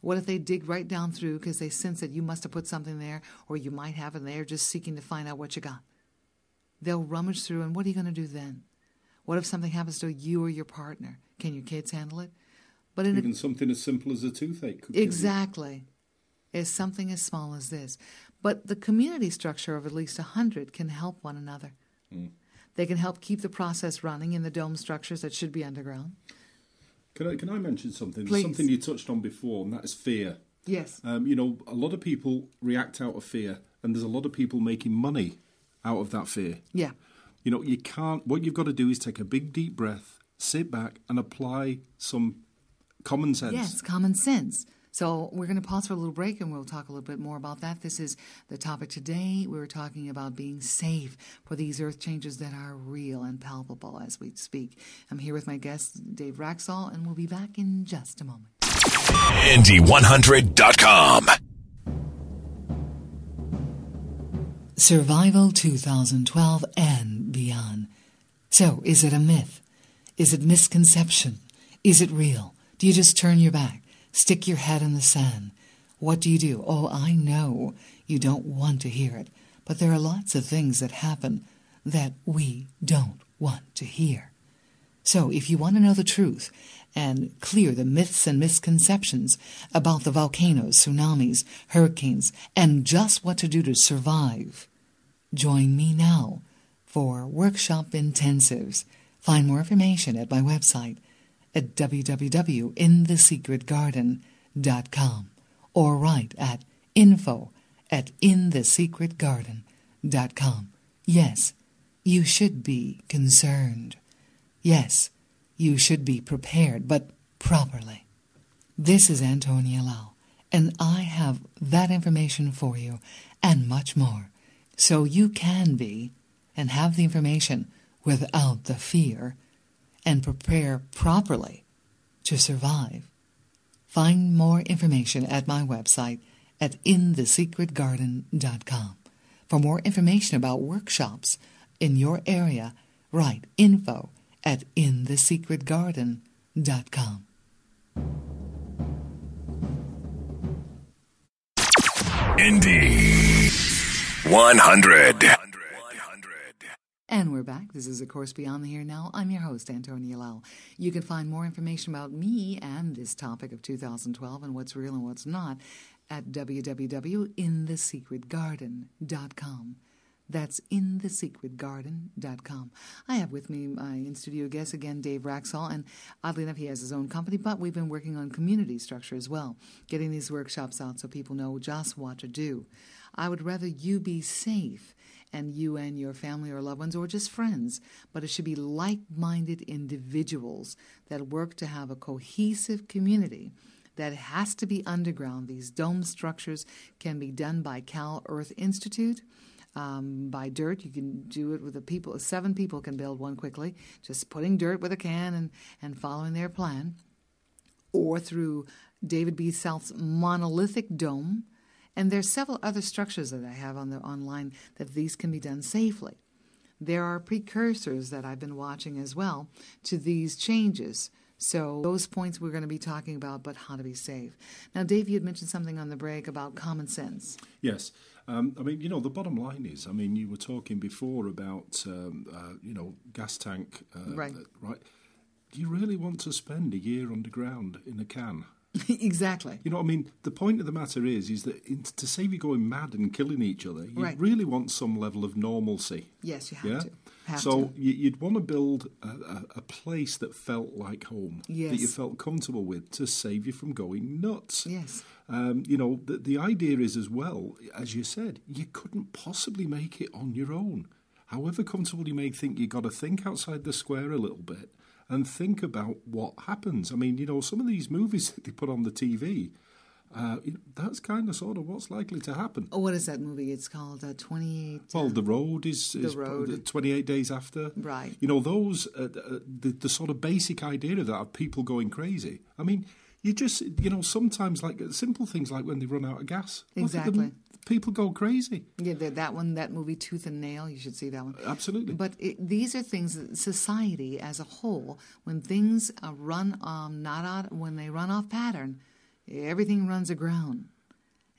What if they dig right down through because they sense that you must have put something there or you might have, and they're just seeking to find out what you got? They'll rummage through, and what are you going to do then? What if something happens to you or your partner? Can your kids handle it? But even a, something as simple as a toothache. exactly is something as small as this. But the community structure of at least 100 can help one another. Mm. They can help keep the process running in the dome structures that should be underground. Can I, can I mention something? Please. Something you touched on before, and that is fear. Yes. Um, you know, a lot of people react out of fear, and there's a lot of people making money out of that fear. Yeah. You know, you can't, what you've got to do is take a big, deep breath, sit back, and apply some common sense. Yes, common sense. So we're going to pause for a little break and we'll talk a little bit more about that. This is the topic today. We are talking about being safe for these earth changes that are real and palpable as we speak. I'm here with my guest, Dave Raxall, and we'll be back in just a moment. Indy100.com. Survival 2012 and beyond. So, is it a myth? Is it misconception? Is it real? Do you just turn your back? Stick your head in the sand. What do you do? Oh, I know you don't want to hear it, but there are lots of things that happen that we don't want to hear. So, if you want to know the truth and clear the myths and misconceptions about the volcanoes, tsunamis, hurricanes, and just what to do to survive, join me now for workshop intensives. Find more information at my website, at www.inthesecretgarden.com or write at info at inthesecretgarden.com. Yes, you should be concerned. Yes, you should be prepared, but properly. This is Antonia Lau, And I have that information for you and much more. So you can be and have the information without the fear and prepare properly to survive. Find more information at my website at inthesecretgarden.com. For more information about workshops in your area, write info at inthesecretgarden.com. Indie 100. And we're back. This is, of course, Beyond the Here Now. I'm your host, Antonia Lau. You can find more information about me and this topic of 2012 and what's real and what's not at www.inthesecretgarden.com. That's inthesecretgarden.com. I have with me my in studio guest again, Dave Raxall, and oddly enough, he has his own company, but we've been working on community structure as well, getting these workshops out so people know just what to do. I would rather you be safe and you and your family or loved ones or just friends, but it should be like minded individuals that work to have a cohesive community that has to be underground. These dome structures can be done by Cal Earth Institute um, by dirt. You can do it with a people. Seven people can build one quickly, just putting dirt with a can and, and following their plan, or through David B. South's monolithic dome. And there's several other structures that I have on the online that these can be done safely. There are precursors that I've been watching as well to these changes. So those points we're going to be talking about, but how to be safe. Now, Dave, you had mentioned something on the break about common sense. Yes. Um, I mean, you know, the bottom line is, I mean, you were talking before about, um, uh, you know, gas tank, uh, right? Right. Do you really want to spend a year underground in a can? exactly. You know, what I mean, the point of the matter is, is that in, to save you going mad and killing each other, you right. really want some level of normalcy. Yes, you have yeah? to. Have so to. you'd want to build a, a, a, place that felt like home, yes. that you felt comfortable with, to save you from going nuts. Yes. Um, you know, the, the idea is as well, as you said, you couldn't possibly make it on your own. However comfortable you may think, you've got to think outside the square a little bit and think about what happens. I mean, you know, some of these movies that they put on the TV, uh, that's kind of sort of what's likely to happen. Oh, what is that movie? It's called uh, 28. Well, The Road is, the road. 28 Days After. Right. You know, those, uh, the, the sort of basic idea of that of people going crazy. I mean, you just, you know, sometimes like simple things like when they run out of gas. Exactly. People go crazy. Yeah, that one, that movie, Tooth and Nail, you should see that one. Absolutely. But it, these are things that society as a whole, when things uh, run um, not out, when they run off pattern, everything runs aground.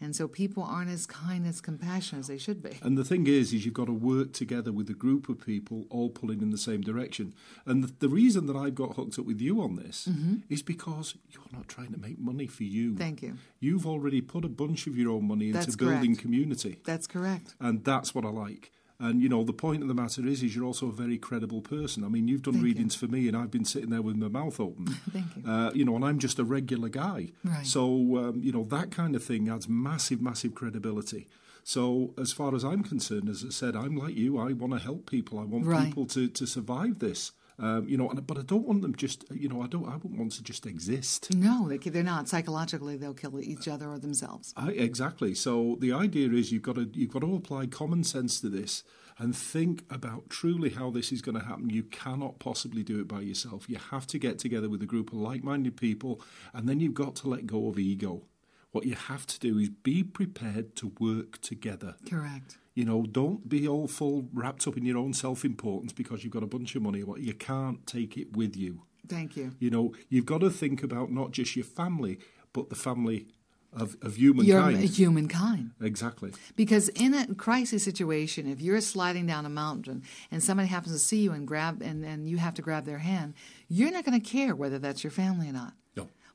And so people aren't as kind, as compassionate as they should be. And the thing is, is you've got to work together with a group of people all pulling in the same direction. And the, the reason that I've got hooked up with you on this mm-hmm. is because you're not trying to make money for you. Thank you. You've already put a bunch of your own money into That's building correct. community. That's correct. And that's what I like. And you know, the point of the matter is, is you're also a very credible person. I mean, you've done Thank readings you. for me, and I've been sitting there with my mouth open. Thank you. Uh, you know, and I'm just a regular guy. Right. So um, you know, that kind of thing adds massive, massive credibility. So as far as I'm concerned, as I said, I'm like you. I want to help people. I want right. people to to survive this. Um, you know, but I don't want them just. You know, I don't. I wouldn't want to just exist. No, they, they're not. Psychologically, they'll kill each other or themselves. I, exactly. So the idea is you've got to you've got to apply common sense to this and think about truly how this is going to happen. You cannot possibly do it by yourself. You have to get together with a group of like-minded people, and then you've got to let go of ego. What you have to do is be prepared to work together. Correct. You know, don't be all full wrapped up in your own self importance because you've got a bunch of money. What you can't take it with you. Thank you. You know, you've got to think about not just your family, but the family of, of humankind. Your, uh, humankind. Exactly. Because in a crisis situation, if you're sliding down a mountain and somebody happens to see you and grab and, and you have to grab their hand, you're not going to care whether that's your family or not.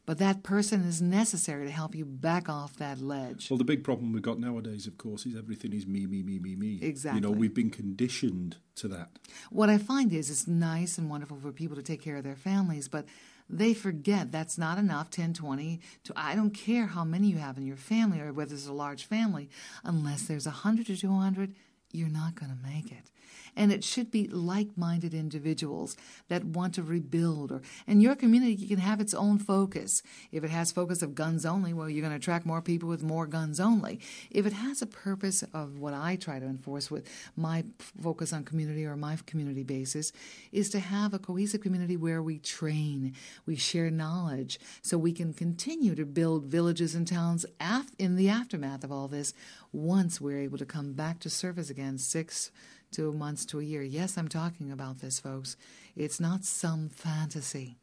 But that person is necessary to help you back off that ledge. Well, the big problem we've got nowadays, of course, is everything is me, me, me, me, me. Exactly. You know, we've been conditioned to that. What I find is it's nice and wonderful for people to take care of their families, but they forget that's not enough 10 20 to, i don't care how many you have in your family or whether it's a large family unless there's 100 or 200 you're not going to make it And it should be like minded individuals that want to rebuild. Or, and your community can have its own focus. If it has focus of guns only, well, you're going to attract more people with more guns only. If it has a purpose of what I try to enforce with my focus on community or my community basis, is to have a cohesive community where we train, we share knowledge, so we can continue to build villages and towns af- in the aftermath of all this once we're able to come back to service again six to months to a year. Yes, I'm talking about this, folks. It's not some fantasy.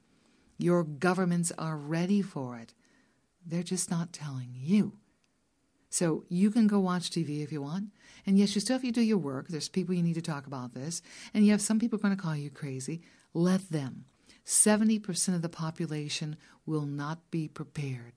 Your governments are ready for it. They're just not telling you. So you can go watch TV if you want. And yes, you still have to do your work. There's people you need to talk about this. And you have some people going to call you crazy. Let them. 70% of the population will not be prepared.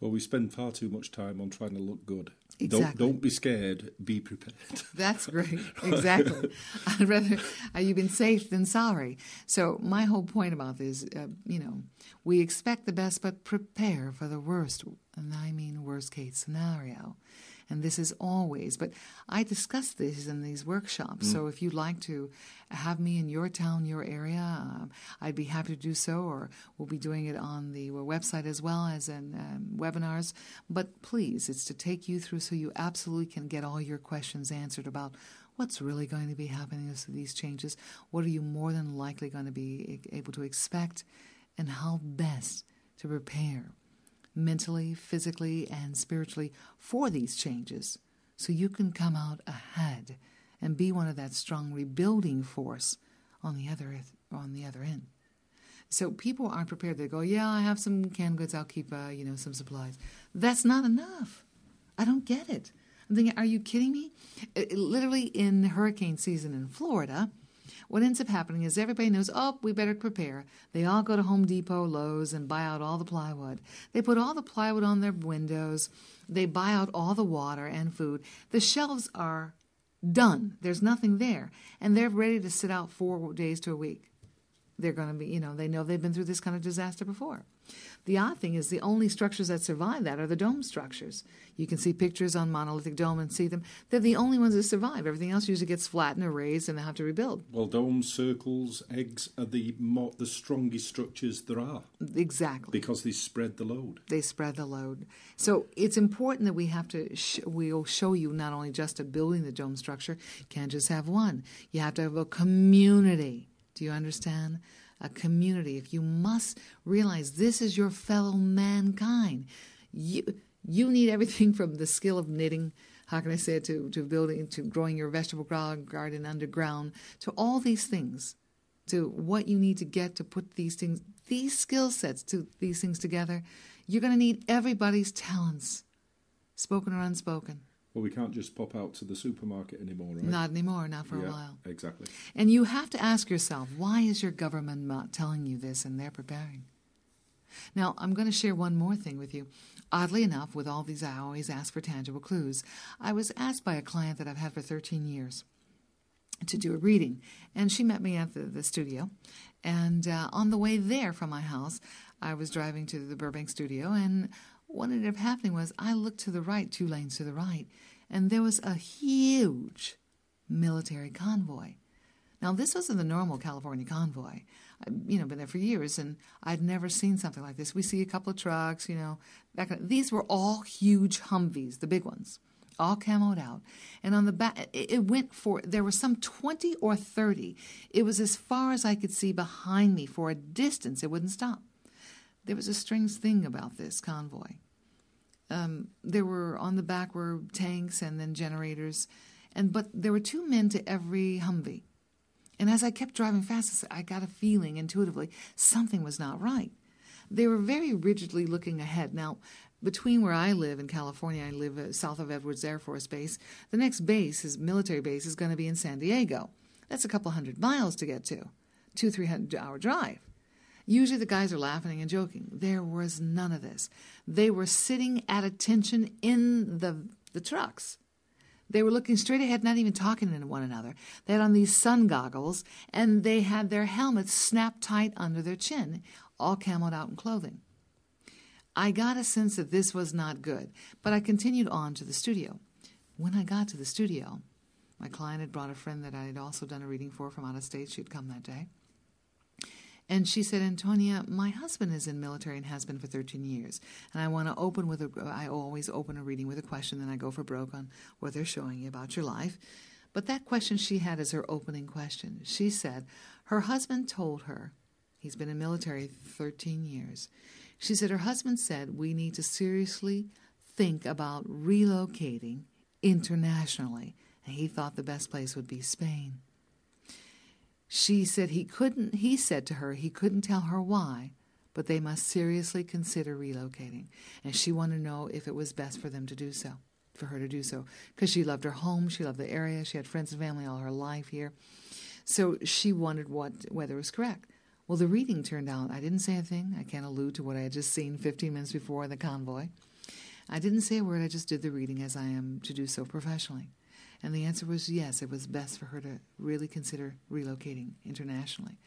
Well, we spend far too much time on trying to look good. Exactly. Don't, don't be scared, be prepared. That's great. Exactly. I'd rather uh, you've been safe than sorry. So, my whole point about this, uh, you know, we expect the best, but prepare for the worst. And I mean, worst case scenario and this is always. But I discuss this in these workshops. Mm. So if you'd like to have me in your town, your area, um, I'd be happy to do so, or we'll be doing it on the website as well as in um, webinars. But please, it's to take you through so you absolutely can get all your questions answered about what's really going to be happening with these changes, what are you more than likely going to be able to expect, and how best to prepare mentally, physically, and spiritually for these changes so you can come out ahead and be one of that strong rebuilding force on the other on the other end. So people aren't prepared. They go, "Yeah, I have some canned goods. I'll keep, uh, you know, some supplies." That's not enough. I don't get it. I'm thinking, are you kidding me? It, it, literally, in hurricane season in Florida, what ends up happening is everybody knows, oh, we better prepare. They all go to Home Depot, Lowe's, and buy out all the plywood. They put all the plywood on their windows. They buy out all the water and food. The shelves are done. There's nothing there. And they're ready to sit out four days to a week. They're going to be, you know, they know they've been through this kind of disaster before. The odd thing is the only structures that survive that are the dome structures. You can see pictures on monolithic dome and see them. They're the only ones that survive. Everything else usually gets flattened or raised, and they have to rebuild. Well, domes, circles, eggs are the more, the strongest structures there are. Exactly. Because they spread the load. They spread the load. So it's important that we have to. Sh- we'll show you not only just a building the dome structure. You can't just have one. You have to have a community. Do you understand? A community, if you must realize this is your fellow mankind, you you need everything from the skill of knitting, how can I say it, to, to building, to growing your vegetable garden underground, to all these things, to what you need to get to put these things, these skill sets, to these things together. You're going to need everybody's talents, spoken or unspoken. Well, we can't just pop out to the supermarket anymore, right? Not anymore, not for yeah, a while. Exactly. And you have to ask yourself, why is your government not telling you this and they're preparing? Now, I'm going to share one more thing with you. Oddly enough, with all these, I always ask for tangible clues. I was asked by a client that I've had for 13 years to do a reading, and she met me at the, the studio. And uh, on the way there from my house, I was driving to the Burbank studio, and what ended up happening was I looked to the right, two lanes to the right, and there was a huge military convoy. Now, this wasn't the normal California convoy. I've, you know, been there for years, and I'd never seen something like this. We see a couple of trucks, you know. That kind of, these were all huge Humvees, the big ones, all camoed out. And on the back, it, it went for, there were some 20 or 30. It was as far as I could see behind me for a distance. It wouldn't stop. There was a strange thing about this convoy. Um, there were on the back were tanks and then generators, and but there were two men to every Humvee. And as I kept driving fast, I got a feeling intuitively something was not right. They were very rigidly looking ahead. Now, between where I live in California, I live uh, south of Edwards Air Force Base. The next base, his military base, is going to be in San Diego. That's a couple hundred miles to get to, two three hundred hour drive. Usually the guys are laughing and joking. There was none of this. They were sitting at attention in the, the trucks. They were looking straight ahead, not even talking to one another. They had on these sun goggles, and they had their helmets snapped tight under their chin, all camoed out in clothing. I got a sense that this was not good, but I continued on to the studio. When I got to the studio, My client had brought a friend that I had also done a reading for from out of state. She'd come that day. And she said, Antonia, my husband is in military and has been for 13 years. And I want to open with a, I always open a reading with a question, then I go for broke on what they're showing you about your life. But that question she had as her opening question. She said, her husband told her, he's been in military 13 years. She said, her husband said, we need to seriously think about relocating internationally. And he thought the best place would be Spain. She said he couldn't, he said to her he couldn't tell her why, but they must seriously consider relocating. And she wanted to know if it was best for them to do so, for her to do so. Because she loved her home, she loved the area, she had friends and family all her life here. So she wondered what whether it was correct. Well, the reading turned out, I didn't say anything. I can't allude to what I had just seen 15 minutes before in the convoy. I didn't say a word, I just did the reading as I am to do so professionally. And the answer was yes, it was best for her to really consider relocating internationally.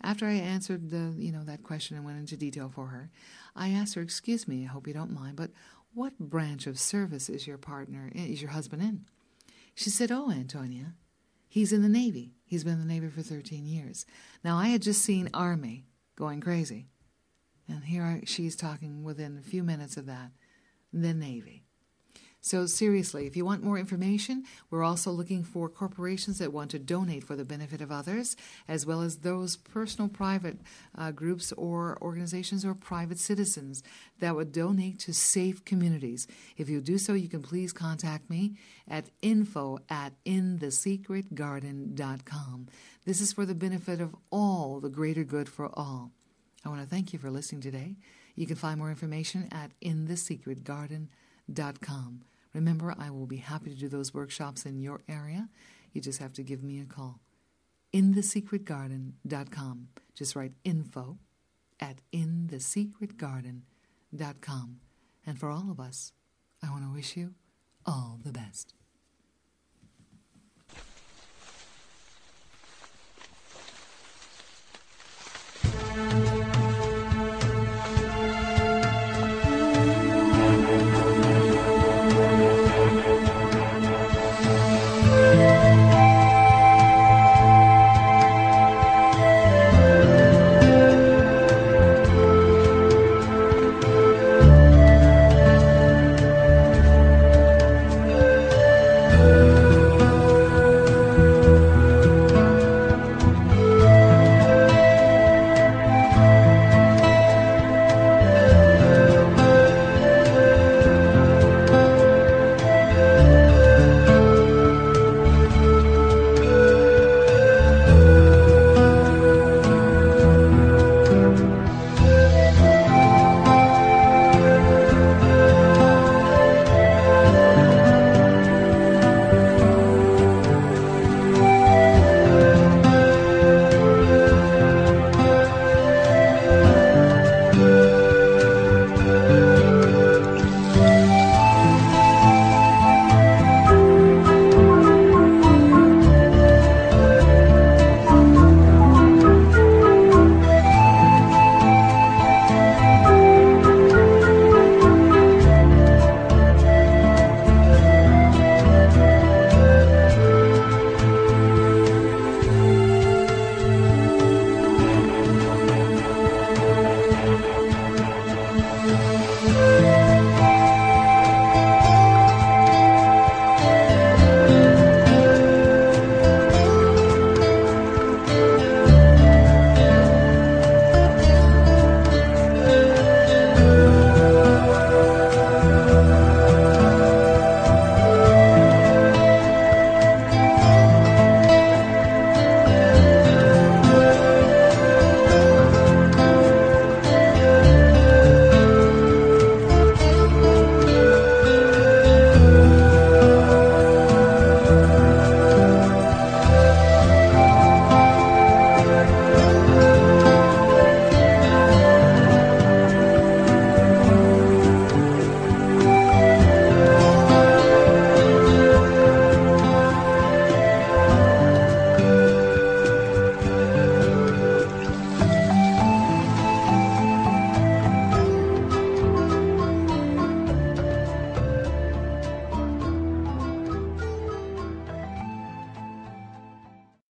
After I answered the, you know, that question and went into detail for her, I asked her, "Excuse me, I hope you don't mind, but what branch of service is your partner, is your husband in?" She said, "Oh, Antonia, he's in the Navy. He's been in the Navy for 13 years." Now, I had just seen Army going crazy. And here I, she's talking within a few minutes of that, the Navy. So, seriously, if you want more information, we're also looking for corporations that want to donate for the benefit of others, as well as those personal private uh, groups or organizations or private citizens that would donate to safe communities. If you do so, you can please contact me at info at inthesecretgarden.com. This is for the benefit of all, the greater good for all. I want to thank you for listening today. You can find more information at inthesecretgarden.com. Remember, I will be happy to do those workshops in your area. You just have to give me a call. InTheSecretGarden.com. Just write info at InTheSecretGarden.com. And for all of us, I want to wish you all the best.